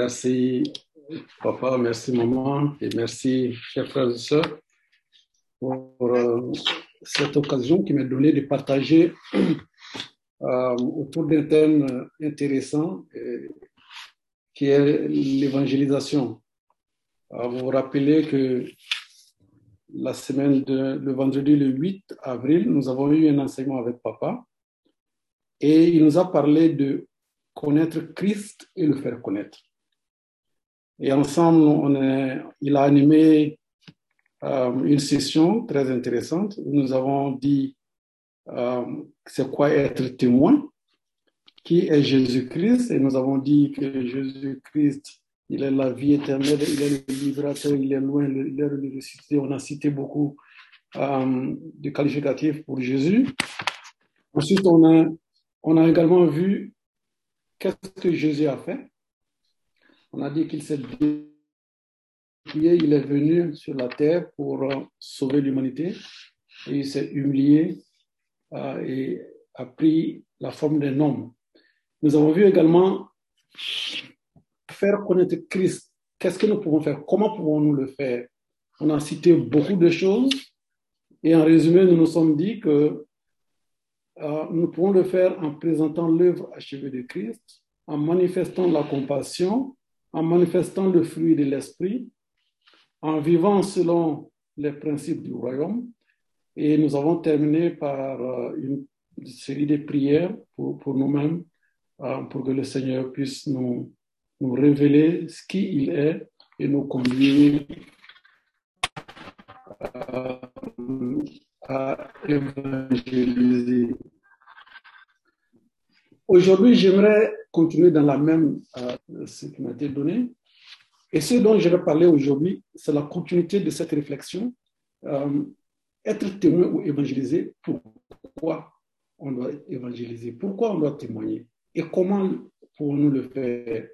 Merci, papa, merci, maman, et merci, chers frères et sœurs, pour euh, cette occasion qui m'est donnée de partager euh, autour d'un thème intéressant qui est l'évangélisation. Vous vous rappelez que la semaine de le vendredi le 8 avril, nous avons eu un enseignement avec papa et il nous a parlé de connaître Christ et le faire connaître. Et ensemble, il a animé euh, une session très intéressante où nous avons dit euh, c'est quoi être témoin, qui est Jésus-Christ, et nous avons dit que Jésus-Christ, il est la vie éternelle, il est le libérateur, il est loin, il est l'université. On a cité beaucoup euh, de qualificatifs pour Jésus. Ensuite, on a également vu Qu'est-ce que Jésus a fait On a dit qu'il s'est déplié, il est venu sur la terre pour euh, sauver l'humanité et il s'est humilié euh, et a pris la forme d'un homme. Nous avons vu également faire connaître Christ. Qu'est-ce que nous pouvons faire? Comment pouvons-nous le faire? On a cité beaucoup de choses et en résumé, nous nous sommes dit que euh, nous pouvons le faire en présentant l'œuvre achevée de Christ, en manifestant la compassion, en manifestant le fruit de l'esprit, en vivant selon les principes du royaume. Et nous avons terminé par euh, une série de prières pour, nous-mêmes, euh, pour que le Seigneur puisse nous, nous révéler ce qu'il est et nous conduire à évangéliser. Aujourd'hui, j'aimerais continuer dans la même, euh, ce qui m'a été donné. Et ce dont je vais parler aujourd'hui, c'est la continuité de cette réflexion. Euh, être témoin ou évangéliser, pourquoi on doit évangéliser, pourquoi on doit témoigner et comment pouvons-nous le faire?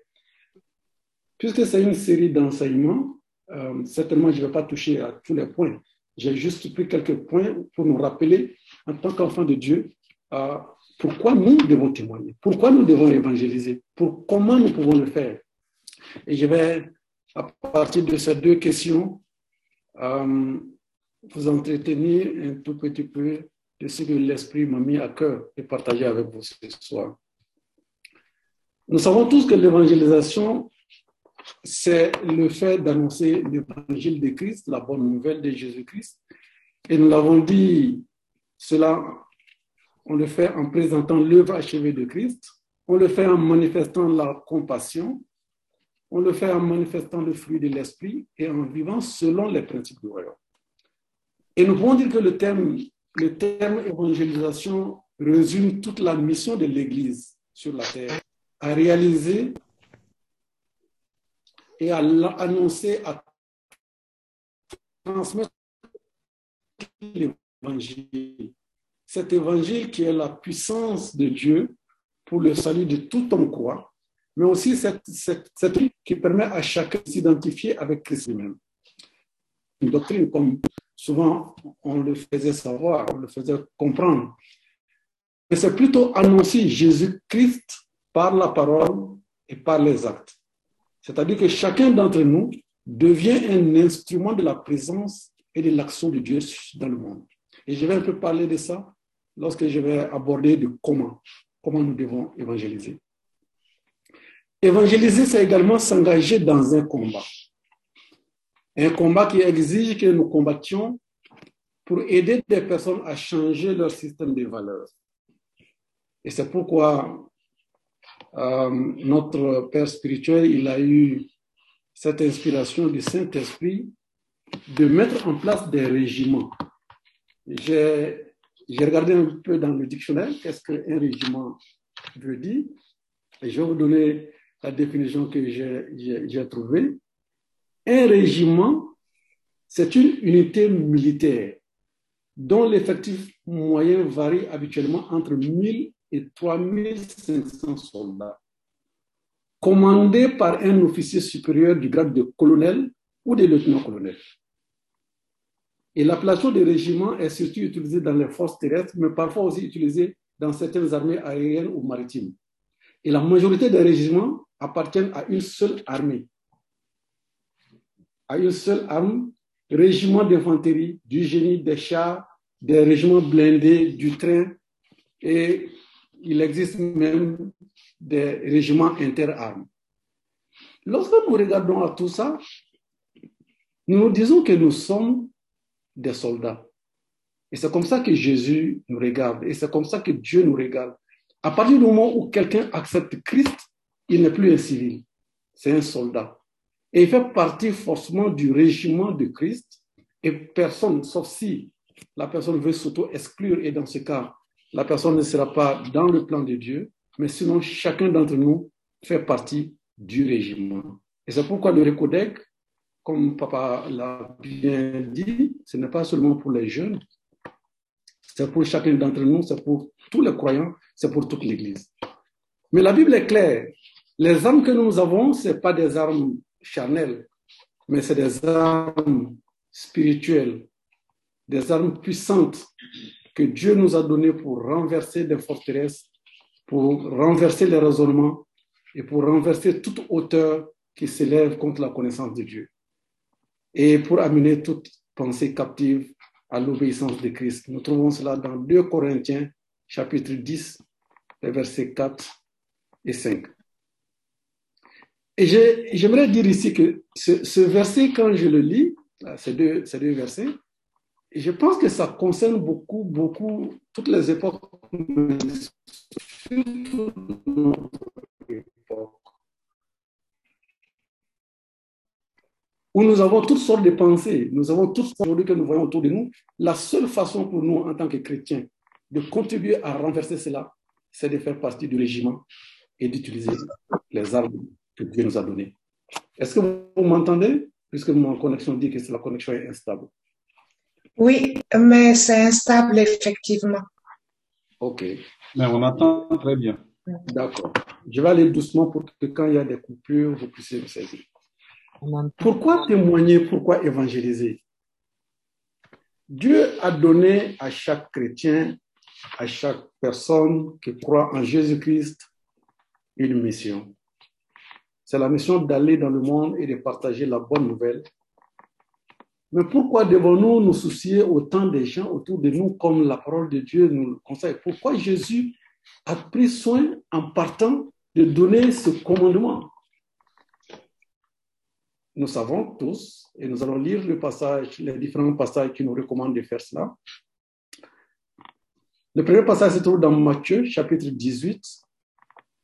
Puisque c'est une série d'enseignements, euh, certainement je ne vais pas toucher à tous les points, j'ai juste pris quelques points pour nous rappeler, en tant qu'enfants de Dieu, euh, pourquoi nous devons témoigner, pourquoi nous devons évangéliser, pour comment nous pouvons le faire? Et je vais, à partir de ces deux questions, euh, vous entretenir un tout petit peu de ce que l'Esprit m'a mis à cœur et partager avec vous ce soir. Nous savons tous que l'évangélisation c'est le fait d'annoncer l'évangile de Christ, la bonne nouvelle de Jésus-Christ. Et nous l'avons dit, cela, on le fait en présentant l'œuvre achevée de Christ, on le fait en manifestant la compassion, on le fait en manifestant le fruit de l'esprit et en vivant selon les principes du royaume. Et nous pouvons dire que le terme, le terme évangélisation résume toute la mission de l'Église sur la terre, à réaliser et à l'annoncer, à transmettre l'évangile. Cet évangile qui est la puissance de Dieu pour le salut de tout homme croit, mais aussi cette, cette, cette qui permet à chacun de s'identifier avec Christ lui-même. Une doctrine, comme souvent on le faisait savoir, on le faisait comprendre. Mais c'est plutôt annoncer Jésus-Christ par la parole et par les actes. C'est-à-dire que chacun d'entre nous devient un instrument de la présence et de l'action de Dieu dans le monde. Et je vais un peu parler de ça lorsque je vais aborder de comment, comment nous devons évangéliser. Évangéliser, c'est également s'engager dans un combat. Un combat qui exige que nous combattions pour aider des personnes à changer leur système de valeurs. Et c'est pourquoi euh, notre Père spirituel, il a eu cette inspiration du Saint-Esprit de mettre en place des régiments. J'ai regardé un peu dans le dictionnaire qu'est-ce qu'un régiment veut dire. Et je vais vous donner la définition que j'ai trouvée. Un régiment, c'est une unité militaire dont l'effectif moyen varie habituellement entre 1000 et 3500 soldats, commandés par un officier supérieur du grade de colonel ou de lieutenant-colonel. Et l'appellation de régiment est surtout utilisée dans les forces terrestres, mais parfois aussi utilisée dans certaines armées aériennes ou maritimes. Et la majorité des régiments appartiennent à une seule armée, à une seule arme, régiment d'infanterie, du génie, des chars, des régiments blindés, du train, et il existe même des régiments interarmes. Lorsque nous regardons à tout ça, nous disons que nous sommes des soldats. Et c'est comme ça que Jésus nous regarde, et c'est comme ça que Dieu nous regarde. À partir du moment où quelqu'un accepte Christ, il n'est plus un civil, c'est un soldat. Et il fait partie forcément du régiment de Christ, et personne, sauf si la personne veut s'auto-exclure, et dans ce cas, la personne ne sera pas dans le plan de Dieu, mais sinon chacun d'entre nous fait partie du régiment. Et c'est pourquoi le Recodec, comme papa l'a bien dit, ce n'est pas seulement pour les jeunes, c'est pour chacun d'entre nous, c'est pour tous les croyants, c'est pour toute l'Église. Mais la Bible est claire. Les armes que nous avons, ce pas des armes charnelles, mais c'est des armes spirituelles, des armes puissantes que Dieu nous a données pour renverser des forteresses, pour renverser les raisonnements et pour renverser toute hauteur qui s'élève contre la connaissance de Dieu et pour amener toute pensée captive à l'obéissance de Christ. Nous trouvons cela dans 2 Corinthiens chapitre 10, versets 4 et 5. Et j'aimerais dire ici que ce, verset, quand je le lis, ces deux, ces deux versets, je pense que ça concerne beaucoup, beaucoup, toutes les époques, où nous avons toutes sortes de pensées, nous avons toutes sortes que nous voyons autour de nous. La seule façon pour nous, en tant que chrétiens, de contribuer à renverser cela, c'est de faire partie du régiment et d'utiliser les armes que Dieu nous a données. Est-ce que vous m'entendez? Puisque mon connexion dit que la connexion est instable. Oui, mais c'est instable, effectivement. OK. Mais on entend très bien. D'accord. Je vais aller doucement pour que quand il y a des coupures, vous puissiez me saisir. Pourquoi témoigner Pourquoi évangéliser? Dieu a donné à chaque chrétien, à chaque personne qui croit en Jésus-Christ, une mission. C'est la mission d'aller dans le monde et de partager la bonne nouvelle. Mais pourquoi devons-nous nous soucier autant des gens autour de nous comme la parole de Dieu nous le conseille? Pourquoi Jésus a pris soin en partant de donner ce commandement? Nous savons tous, et nous allons lire le passage, les différents passages qui nous recommandent de faire cela. Le premier passage se trouve dans Matthieu, chapitre 18,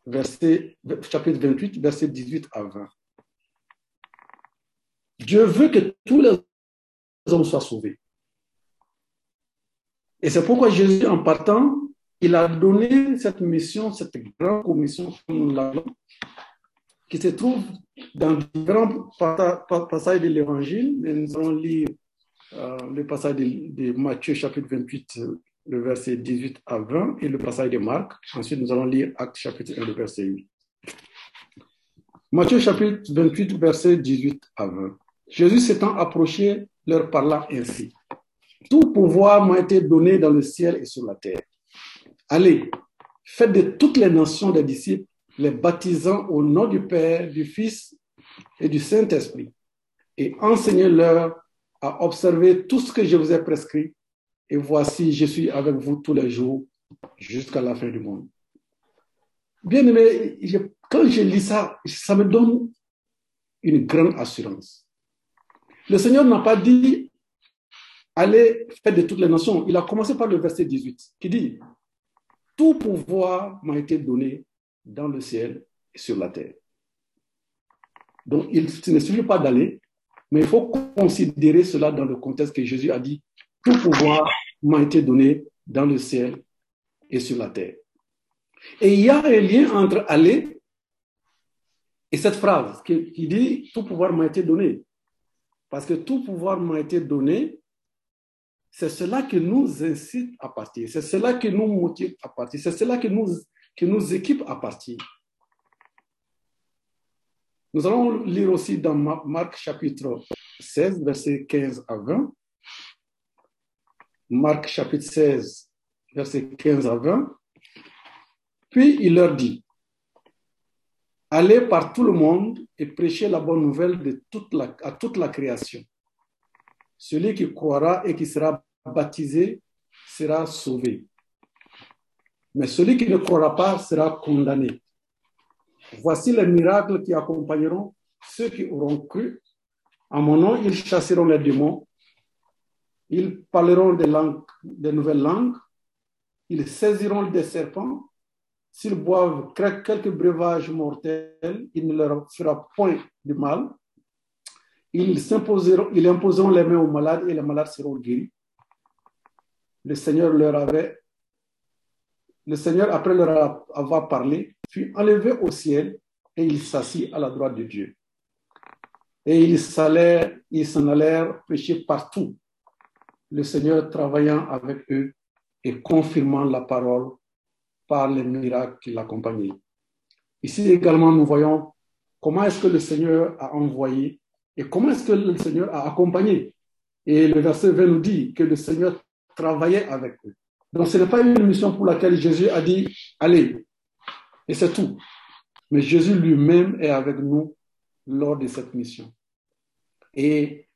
verset, chapitre 28, verset 18 à 20. Dieu veut que tous les hommes soient sauvés. Et c'est pourquoi Jésus, en partant, il a donné cette mission, cette grande commission, qui se trouve dans différents passages de l'Évangile. Nous allons lire euh, le passage de, Matthieu, chapitre 28, le verset 18 à 20, et le passage de Marc. Ensuite, nous allons lire Actes, chapitre 1, le verset 8. Matthieu, chapitre 28, verset 18 à 20. Jésus s'étant approché leur parla ainsi. Tout pouvoir m'a été donné dans le ciel et sur la terre. Allez, faites de toutes les nations des disciples, les baptisant au nom du Père, du Fils et du Saint-Esprit, et enseignez-leur à observer tout ce que je vous ai prescrit. Et voici, je suis avec vous tous les jours jusqu'à la fin du monde. Bien aimé, quand je lis ça, ça me donne une grande assurance. Le Seigneur n'a pas dit allez faire de toutes les nations. Il a commencé par le verset 18 qui dit Tout pouvoir m'a été donné dans le ciel et sur la terre. Donc, il ne suffit pas d'aller, mais il faut considérer cela dans le contexte que Jésus a dit Tout pouvoir m'a été donné dans le ciel et sur la terre. Et il y a un lien entre aller et cette phrase qui dit Tout pouvoir m'a été donné. Parce que tout pouvoir m'a été donné. C'est cela qui nous incite à partir. C'est cela qui nous motive à partir. C'est cela qui nous, qui nous équipe à partir. Nous allons lire aussi dans Marc chapitre 16, verset 15 à 20. Marc chapitre 16, verset 15 à 20. Puis il leur dit, Allez par tout le monde et prêchez la bonne nouvelle à toute la création. Celui qui croira et qui sera baptisé sera sauvé. Mais celui qui ne croira pas sera condamné. Voici les miracles qui accompagneront ceux qui auront cru. En mon nom, ils chasseront les démons. Ils parleront des, nouvelles langues. Ils saisiront des serpents. S'ils boivent quelques breuvages mortels, il ne leur fera point de mal. Ils imposeront les mains aux malades et les malades seront guéris. Le Seigneur leur avait, le Seigneur, après leur avoir parlé, fut enlevé au ciel et il s'assit à la droite de Dieu. Et ils s'en allèrent prêcher partout, le Seigneur travaillant avec eux et confirmant la parole par les miracles qui l'accompagnaient. Ici également, nous voyons comment est-ce que le Seigneur a envoyé et comment est-ce que le Seigneur a accompagné. Et le verset 20 nous dit que le Seigneur travaillait avec eux. Donc ce n'est pas une mission pour laquelle Jésus a dit, allez, et c'est tout. Mais Jésus lui-même est avec nous lors de cette mission. Et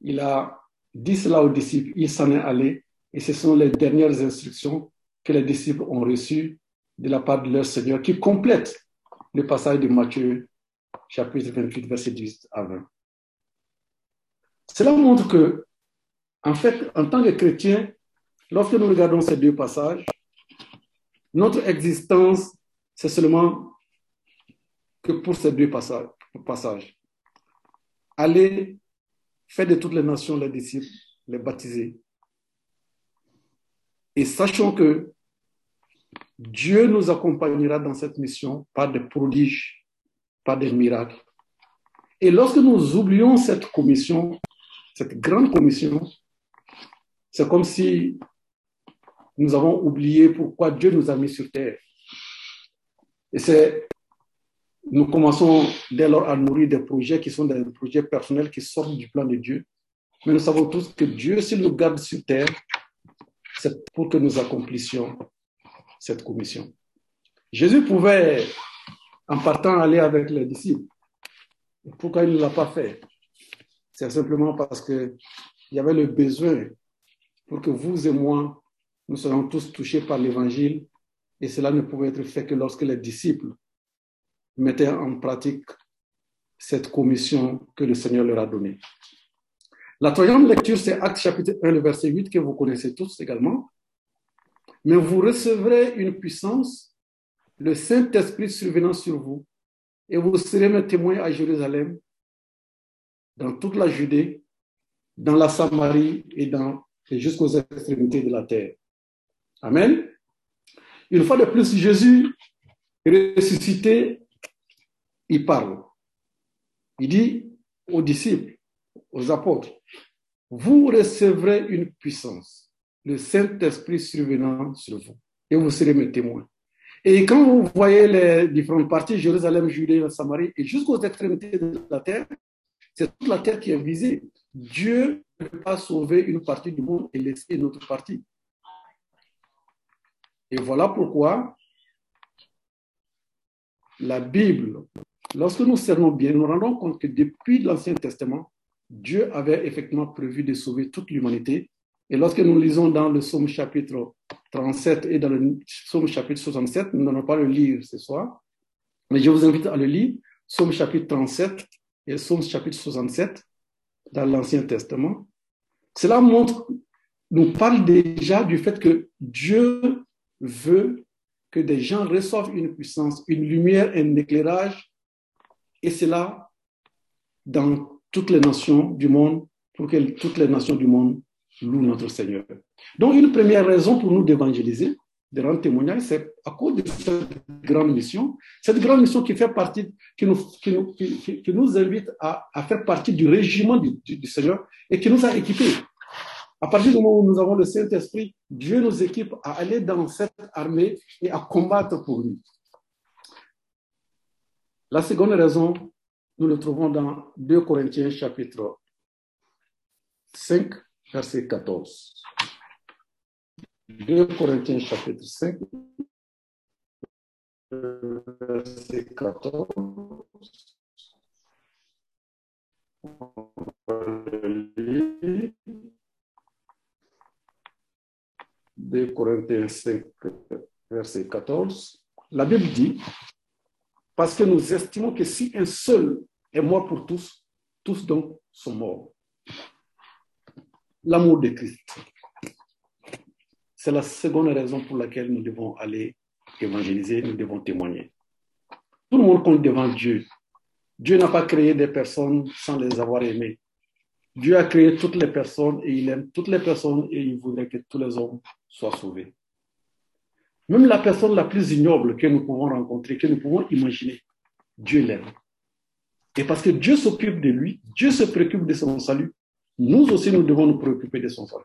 il a dit cela aux disciples, il s'en est allé, et ce sont les dernières instructions que les disciples ont reçues de la part de leur Seigneur, qui complètent le passage de Matthieu, chapitre 28, verset 10 à 20. Cela montre que, en fait, en tant que chrétien, lorsque nous regardons ces deux passages, notre existence, c'est seulement que pour ces deux passages. Aller faire de toutes les nations les disciples, les baptiser. Et sachons que Dieu nous accompagnera dans cette mission par des prodiges, par des miracles. Et lorsque nous oublions cette commission, cette grande commission, c'est comme si nous avons oublié pourquoi Dieu nous a mis sur terre. Et c'est, nous commençons dès lors à nourrir des projets qui sont des projets personnels qui sortent du plan de Dieu. Mais nous savons tous que Dieu, s'il nous garde sur terre, c'est pour que nous accomplissions cette commission. Jésus pouvait, en partant, aller avec les disciples. Pourquoi il ne l'a pas fait? C'est simplement parce qu'il y avait le besoin pour que vous et moi, nous soyons tous touchés par l'évangile. Et cela ne pouvait être fait que lorsque les disciples mettaient en pratique cette commission que le Seigneur leur a donnée. La troisième lecture, c'est Acte chapitre 1, le verset 8, que vous connaissez tous également. Mais vous recevrez une puissance, le Saint-Esprit survenant sur vous, et vous serez mes témoins à Jérusalem, dans toute la Judée, dans la Samarie et, et jusqu'aux extrémités de la terre. Amen. Une fois de plus, Jésus ressuscité, il parle. Il dit aux disciples, aux apôtres, vous recevrez une puissance le Saint-Esprit survenant sur vous, et vous serez mes témoins. Et quand vous voyez les différentes parties, Jérusalem, Judée, Samarie, et jusqu'aux extrémités de la terre, c'est toute la terre qui est visée. Dieu ne peut pas sauver une partie du monde et laisser une autre partie. Et voilà pourquoi la Bible, lorsque nous cernons bien, nous rendons compte que depuis l'Ancien Testament, Dieu avait effectivement prévu de sauver toute l'humanité et lorsque nous lisons dans le psaume chapitre 37 et dans le psaume chapitre 67, nous n'allons pas le lire ce soir, mais je vous invite à le lire, psaume chapitre 37 et psaume chapitre 67 dans l'Ancien Testament. Cela montre, nous parle déjà du fait que Dieu veut que des gens reçoivent une puissance, une lumière, un éclairage, et cela dans toutes les nations du monde, pour que toutes les nations du monde loue notre Seigneur. Donc, une première raison pour nous d'évangéliser, de rendre témoignage, c'est à cause de cette grande mission, cette grande mission qui fait partie, qui nous, invite à, à, faire partie du régiment du, du, Seigneur et qui nous a équipés. À partir du moment où nous avons le Saint-Esprit, Dieu nous équipe à aller dans cette armée et à combattre pour lui. La seconde raison, nous le trouvons dans 2 Corinthiens chapitre 5, verset 14. 2 Corinthiens chapitre 5, verset 14. On va lire. 2 Corinthiens 5, verset 14. La Bible dit, parce que nous estimons que si un seul est mort pour tous, tous donc sont morts. L'amour de Christ. C'est la seconde raison pour laquelle nous devons aller évangéliser, nous devons témoigner. Tout le monde compte devant Dieu. Dieu n'a pas créé des personnes sans les avoir aimées. Dieu a créé toutes les personnes et il aime toutes les personnes et il voudrait que tous les hommes soient sauvés. Même la personne la plus ignoble que nous pouvons rencontrer, que nous pouvons imaginer, Dieu l'aime. Et parce que Dieu s'occupe de lui, Dieu se préoccupe de son salut, nous aussi nous devons nous préoccuper de son salut.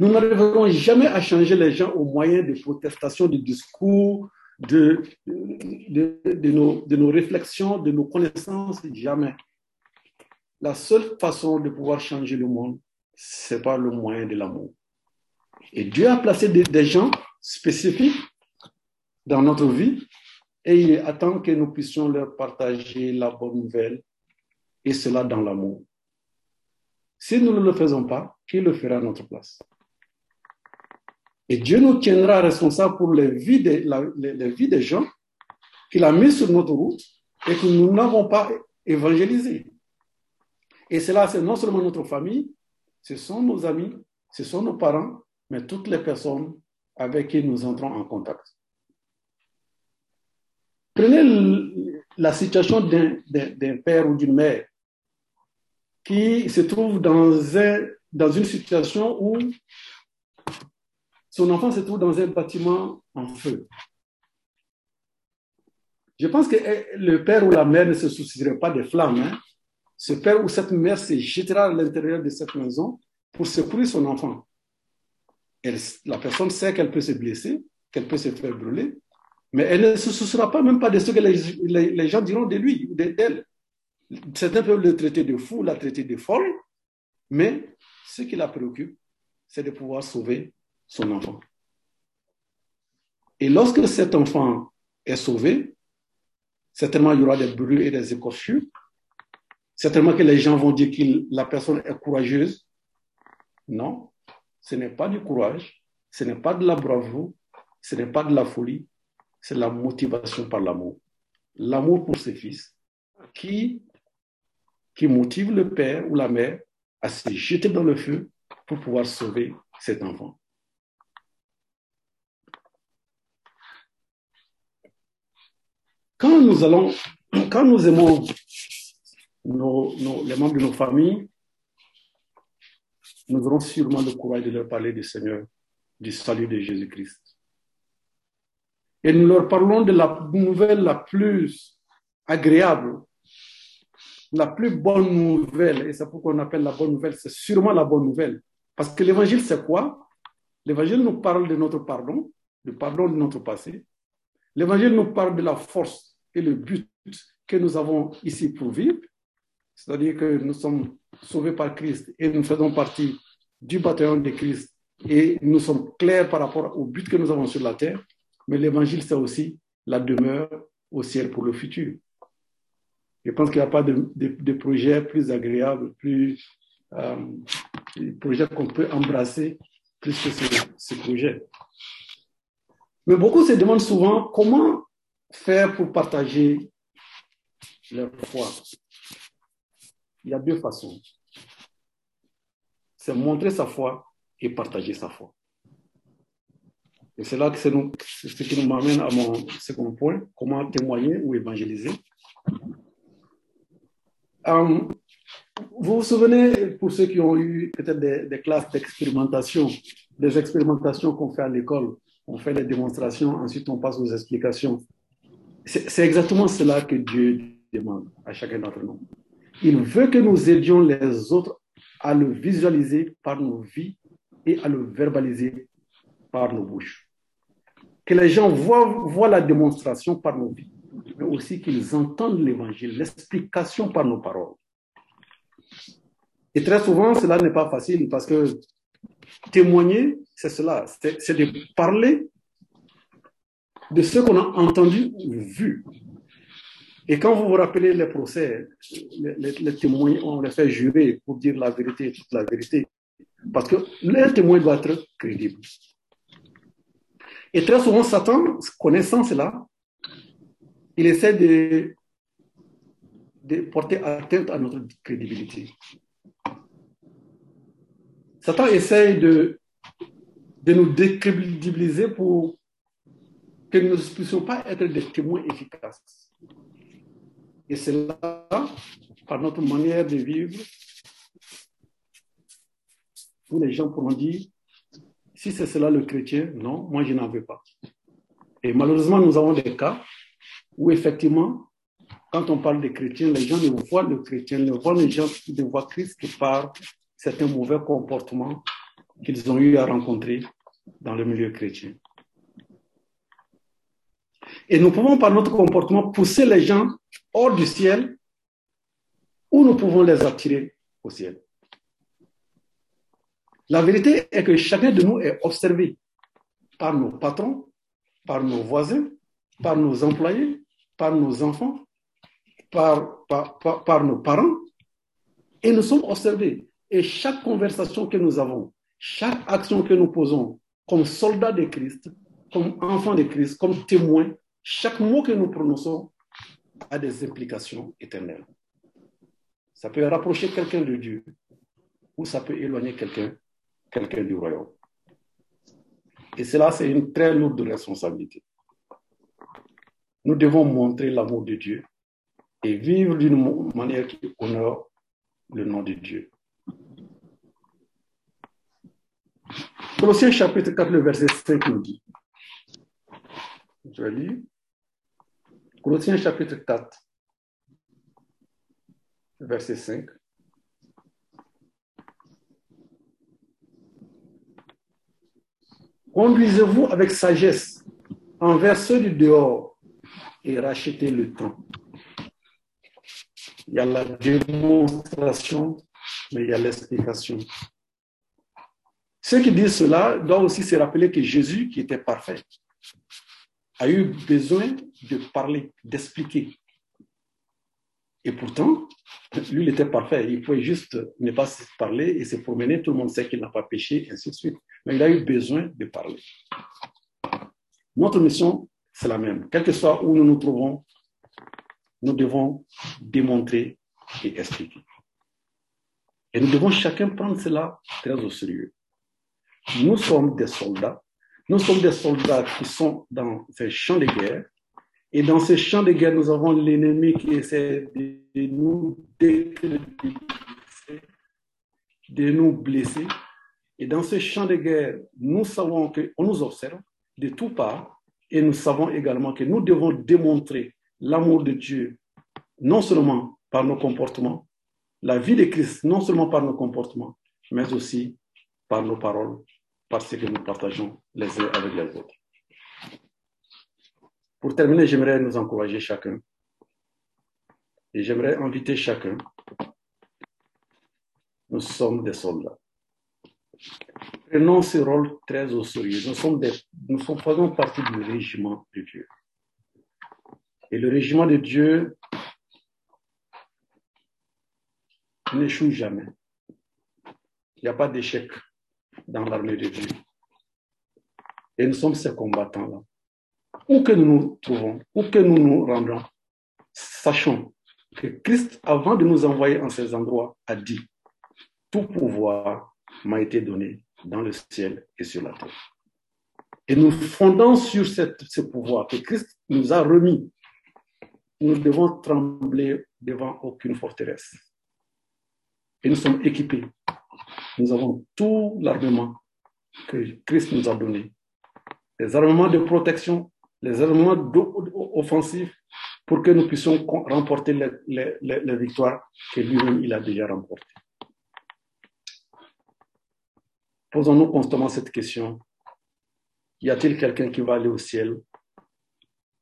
Nous n'arriverons jamais à changer les gens au moyen de protestations, de discours, de, de, nos, de nos réflexions, de nos connaissances, jamais. La seule façon de pouvoir changer le monde, c'est par le moyen de l'amour. Et Dieu a placé des, gens spécifiques dans notre vie et il attend que nous puissions leur partager la bonne nouvelle et cela dans l'amour. Si nous ne le faisons pas, qui le fera à notre place? Et Dieu nous tiendra responsables pour les vies, la, des gens qu'il a mis sur notre route et que nous n'avons pas évangélisé. Et cela, c'est non seulement notre famille, ce sont nos amis, ce sont nos parents, mais toutes les personnes avec qui nous entrons en contact. Prenez la situation d'un père ou d'une mère qui se trouve dans, un, dans une situation où son enfant se trouve dans un bâtiment en feu. Je pense que le père ou la mère ne se soucierait pas des flammes. Hein. Ce père ou cette mère se jettera à l'intérieur de cette maison pour secourir son enfant. La personne sait qu'elle peut se blesser, qu'elle peut se faire brûler, mais elle ne se souciera pas même pas de ce que les gens diront de lui ou d'elle. Certains peuvent le traiter de fou, la traiter de folle, mais ce qui la préoccupe, c'est de pouvoir sauver son enfant. Et lorsque cet enfant est sauvé, certainement il y aura des brûlures et des écorchures. Certainement que les gens vont dire que la personne est courageuse. Non, ce n'est pas du courage, ce n'est pas de la bravoure, ce n'est pas de la folie, c'est la motivation par l'amour. L'amour pour ses fils qui, qui motive le père ou la mère à se jeter dans le feu pour pouvoir sauver cet enfant. Quand nous allons, quand nous aimons nos, nos, les membres de nos familles, nous aurons sûrement le courage de leur parler du Seigneur, du salut de Jésus-Christ. Et nous leur parlons de la nouvelle la plus agréable, la plus bonne nouvelle. Et c'est pourquoi on appelle la bonne nouvelle. C'est sûrement la bonne nouvelle. Parce que l'évangile, c'est quoi? L'évangile nous parle de notre pardon, du pardon de notre passé. L'évangile nous parle de la force et le but que nous avons ici pour vivre. C'est-à-dire que nous sommes sauvés par Christ et nous faisons partie du bataillon de Christ et nous sommes clairs par rapport au but que nous avons sur la terre. Mais l'évangile, c'est aussi la demeure au ciel pour le futur. Je pense qu'il n'y a pas de, projet plus agréable, plus euh, projet qu'on peut embrasser plus que ce projet. Mais beaucoup se demandent souvent comment faire pour partager leur foi. Il y a deux façons. C'est montrer sa foi et partager sa foi. Et c'est là que c'est ce qui nous m'amène à mon second point, comment témoigner ou évangéliser. Um, vous vous souvenez, pour ceux qui ont eu peut-être des, classes d'expérimentation, des expérimentations qu'on fait à l'école, on fait les démonstrations, ensuite on passe aux explications. C'est exactement cela que Dieu demande à chacun d'entre nous. Il veut que nous aidions les autres à le visualiser par nos vies et à le verbaliser par nos bouches. Que les gens voient, la démonstration par nos vies, mais aussi qu'ils entendent l'évangile, l'explication par nos paroles. Et très souvent, cela n'est pas facile parce que témoigner, c'est cela, c'est de parler de ce qu'on a entendu vu. Et quand vous vous rappelez les procès, les, témoins, on les fait jurer pour dire la vérité, toute la vérité. Parce que le témoin doit être crédible. Et très souvent, Satan, connaissant cela, il essaie de, porter atteinte à notre crédibilité. Satan essaie de, de nous décrédibiliser pour que nous ne puissions pas être des témoins efficaces. Et c'est là, par notre manière de vivre, où les gens pourront dire, si c'est cela le chrétien, non, moi je n'en veux pas. Et malheureusement, nous avons des cas où effectivement, quand on parle des chrétiens, les gens ne voient le chrétien, ne voient les gens qui voient Christ que par certains mauvais comportements qu'ils ont eu à rencontrer dans le milieu chrétien. Et nous pouvons par notre comportement pousser les gens hors du ciel ou nous pouvons les attirer au ciel. La vérité est que chacun de nous est observé par nos patrons, par nos voisins, par nos employés, par nos enfants, par, par, nos parents, et nous sommes observés. Et chaque conversation que nous avons, chaque action que nous posons comme soldats de Christ, comme enfants de Christ, comme témoins, chaque mot que nous prononçons a des implications éternelles. Ça peut rapprocher quelqu'un de Dieu ou ça peut éloigner quelqu'un quelqu'un du royaume. Et cela, c'est une très lourde responsabilité. Nous devons montrer l'amour de Dieu et vivre d'une manière qui honore le nom de Dieu. Colossiens chapitre 4, le verset 5 nous dit. Je vais lire. Colossiens chapitre 4, verset 5. Conduisez-vous avec sagesse envers ceux du dehors et rachetez le temps. Il y a la démonstration, mais il y a l'explication. Ceux qui disent cela doivent aussi se rappeler que Jésus, qui était parfait, a eu besoin de parler, d'expliquer. Et pourtant, lui, il était parfait. Il pouvait juste ne pas parler et se promener. Tout le monde sait qu'il n'a pas péché, ainsi de suite. Mais il a eu besoin de parler. Notre mission, c'est la même. Quel que soit où nous nous trouvons, nous devons démontrer et expliquer. Et nous devons chacun prendre cela très au sérieux. Nous sommes des soldats. Nous sommes des soldats qui sont dans ces champs de guerre. Et dans ces champs de guerre, nous avons l'ennemi qui essaie de nous décrédibiliser, de nous blesser. Et dans ce champ de guerre, nous savons qu'on nous observe de tout part et nous savons également que nous devons démontrer l'amour de Dieu, non seulement par nos comportements, la vie de Christ, non seulement par nos comportements, mais aussi par nos paroles, parce que nous partageons les uns avec les autres. Pour terminer, j'aimerais nous encourager chacun et j'aimerais inviter chacun. Nous sommes des soldats. Prenons ce rôle très au sérieux. Nous, sommes des, nous faisons partie du régiment de Dieu. Et le régiment de Dieu n'échoue jamais. Il n'y a pas d'échec dans l'armée de Dieu. Et nous sommes ces combattants-là. Où que nous nous trouvons, où que nous nous rendons, sachons que Christ, avant de nous envoyer en ces endroits, a dit, tout pouvoir m'a été donné dans le ciel et sur la terre. Et nous fondons sur ce pouvoir que Christ nous a remis. Nous devons trembler devant aucune forteresse. Et nous sommes équipés. Nous avons tout l'armement que Christ nous a donné. Les armements de protection, les armements offensifs, pour que nous puissions remporter les, victoires que lui-même il a déjà remportées. Posons-nous constamment cette question. Y a-t-il quelqu'un qui va aller au ciel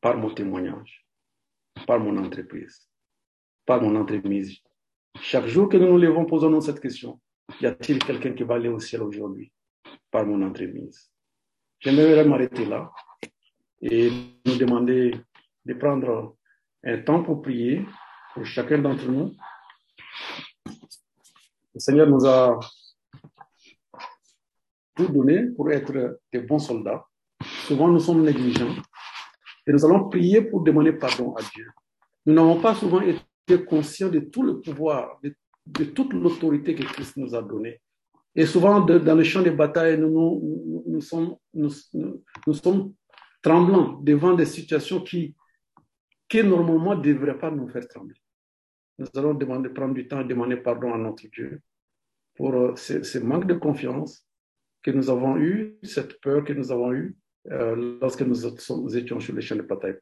par mon témoignage, par mon entreprise, par mon entreprise Chaque jour que nous nous levons, posons-nous cette question. Y a-t-il quelqu'un qui va aller au ciel aujourd'hui par mon entreprise J'aimerais m'arrêter là et nous demander de prendre un temps pour prier pour chacun d'entre nous. Le Seigneur nous a tout donné pour être des bons soldats. Souvent, nous sommes négligents et nous allons prier pour demander pardon à Dieu. Nous n'avons pas souvent été conscients de tout le pouvoir, de, de toute l'autorité que Christ nous a donnée. Et souvent, dans le champ de bataille, nous, nous, nous, sommes, nous, sommes tremblants devant des situations qui, qui normalement ne devraient pas nous faire trembler. Nous allons demander, prendre du temps et demander pardon à notre Dieu pour euh, ce, manque de confiance que nous avons eu, cette peur que nous avons eue euh, lorsque nous, nous étions sur les champs de bataille.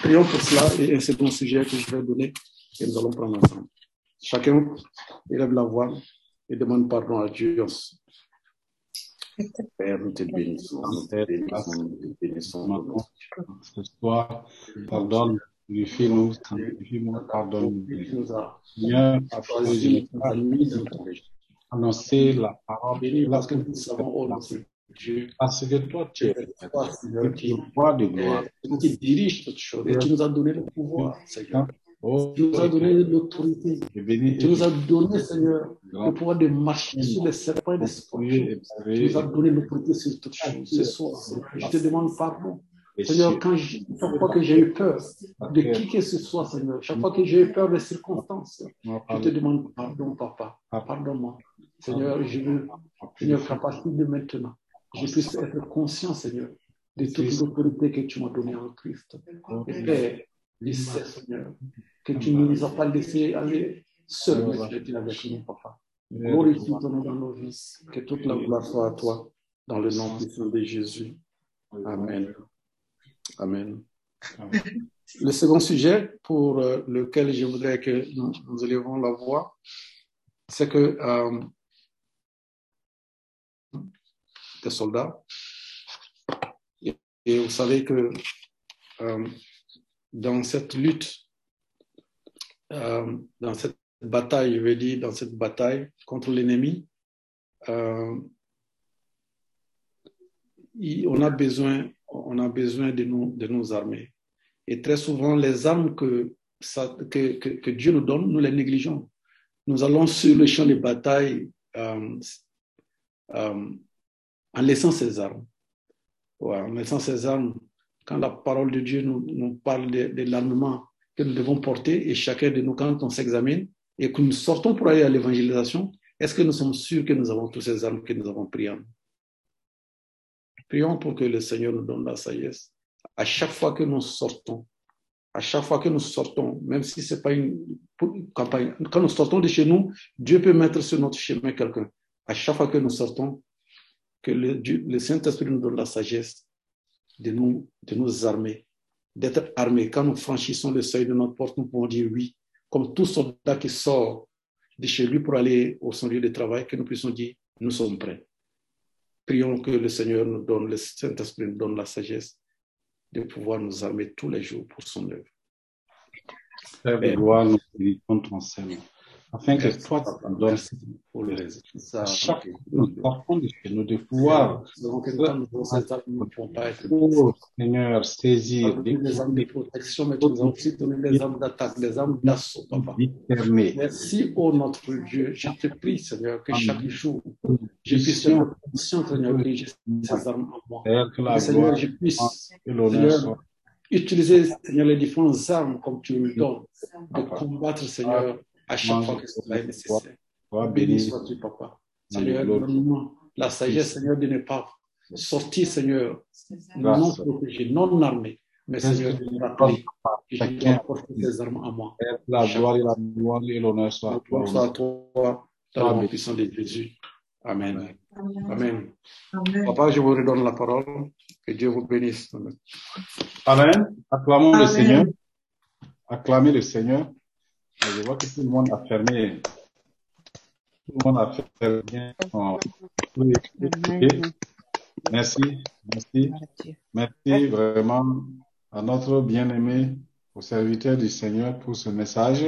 Prions pour cela et un second sujet que je vais donner et nous allons prendre ensemble. Chacun élève la voix et demande pardon à Dieu. Père, nous te bénissons, nous te bénissons, nous te bénissons. Ce soir, pardonne, purifie-nous, sanctifie-nous, pardonne-nous. Seigneur, annoncer la parole parce que nous savons, Dieu, parce que toi, tu es le roi de gloire. qui dirige toutes choses et tu nous as donné le pouvoir, Seigneur. Oh, Tu nous as donné l'autorité. Tu nous as donné, Seigneur, le pouvoir de marcher sur les serpents et les scorpions. Tu nous as donné l'autorité sur toutes choses. Ce soir, je te demande pardon. Seigneur, quand je- chaque fois que j'ai eu peur de qui que ce soit, Seigneur, chaque fois que j'ai eu peur des circonstances, je te demande pardon, papa. Pardonne-moi. Seigneur, je veux, Seigneur, qu'à partir de maintenant, je puisse être conscient, Seigneur, de toute l'autorité que tu m'as donnée en Christ. Et Père, sais, Seigneur, que tu ne nous as pas laissé aller seuls, mais tu nous, papa. Glorifie ton nom dans nos vies. Que toute la gloire soit à toi, dans le nom puissant de Jésus. Amen. Amen. Le second sujet pour euh, lequel je voudrais que nous, nous élevons la voix, c'est que euh, des soldats, et, et vous savez que euh, dans cette lutte, euh, dans cette bataille, je veux dire, dans cette bataille contre l'ennemi, euh, on a besoin, on a besoin de nos, de nos armées. Et très souvent, les armes que, Dieu nous donne, nous les négligeons. Nous allons sur le champ de bataille euh, en laissant ces armes. En laissant ces armes, quand la parole de Dieu nous, parle de, de l'armement que nous devons porter, et chacun de nous, quand on s'examine et que nous sortons pour aller à l'évangélisation, est-ce que nous sommes sûrs que nous avons toutes ces armes que nous avons nous Prions pour que le Seigneur nous donne la sagesse. À chaque fois que nous sortons, à chaque fois que nous sortons, même si c'est pas une, campagne, quand nous sortons de chez nous, Dieu peut mettre sur notre chemin quelqu'un. À chaque fois que nous sortons, que le Saint-Esprit nous donne la sagesse de nous, de nous armer, d'être armés. Quand nous franchissons le seuil de notre porte, nous pouvons dire oui, comme tout soldat qui sort de chez lui pour aller au son lieu de travail, que nous puissions dire nous sommes prêts. Prions que le Seigneur nous donne, le Saint-Esprit nous donne la sagesse de pouvoir nous armer tous les jours pour son œuvre. Gloire, nous ton Seigneur. Afin que toi, tu nous donnes pour le à chaque de chez nous de pouvoir, avons oh Seigneur, saisir, des armes de protection, mais nous as aussi donné des armes d'attaque, des armes d'assaut, papa. Merci, ô notre Dieu. Je te prie, Seigneur, que chaque jour, je puisse être conscient, Seigneur, que j'ai ces armes en moi. Seigneur, je puisse Seigneur, utiliser, Seigneur, les différentes armes comme tu me donnes, de combattre, Seigneur, à chaque fois que cela est nécessaire. Béni bénis. sois-tu, papa. Seigneur, donne-nous la sagesse, Seigneur, de ne pas sortir, Seigneur, non protégé, non armé, mais Seigneur, de nous rappeler que Chacun. dois porter ces armes à moi. La gloire et la gloire et l'honneur soient à Gloire soit à toi. toi, dans le puissant de Jésus. Amen. Amen. Papa, je vous redonne la parole. Que Dieu vous bénisse. Amen. Amen. Acclamons le. Seigneur. Acclamez le Seigneur. Je vois que tout le monde a fermé. Tout le monde a fermé. son- Merci. Merci. Merci vraiment à notre bien-aimé, au serviteur du Seigneur pour ce message.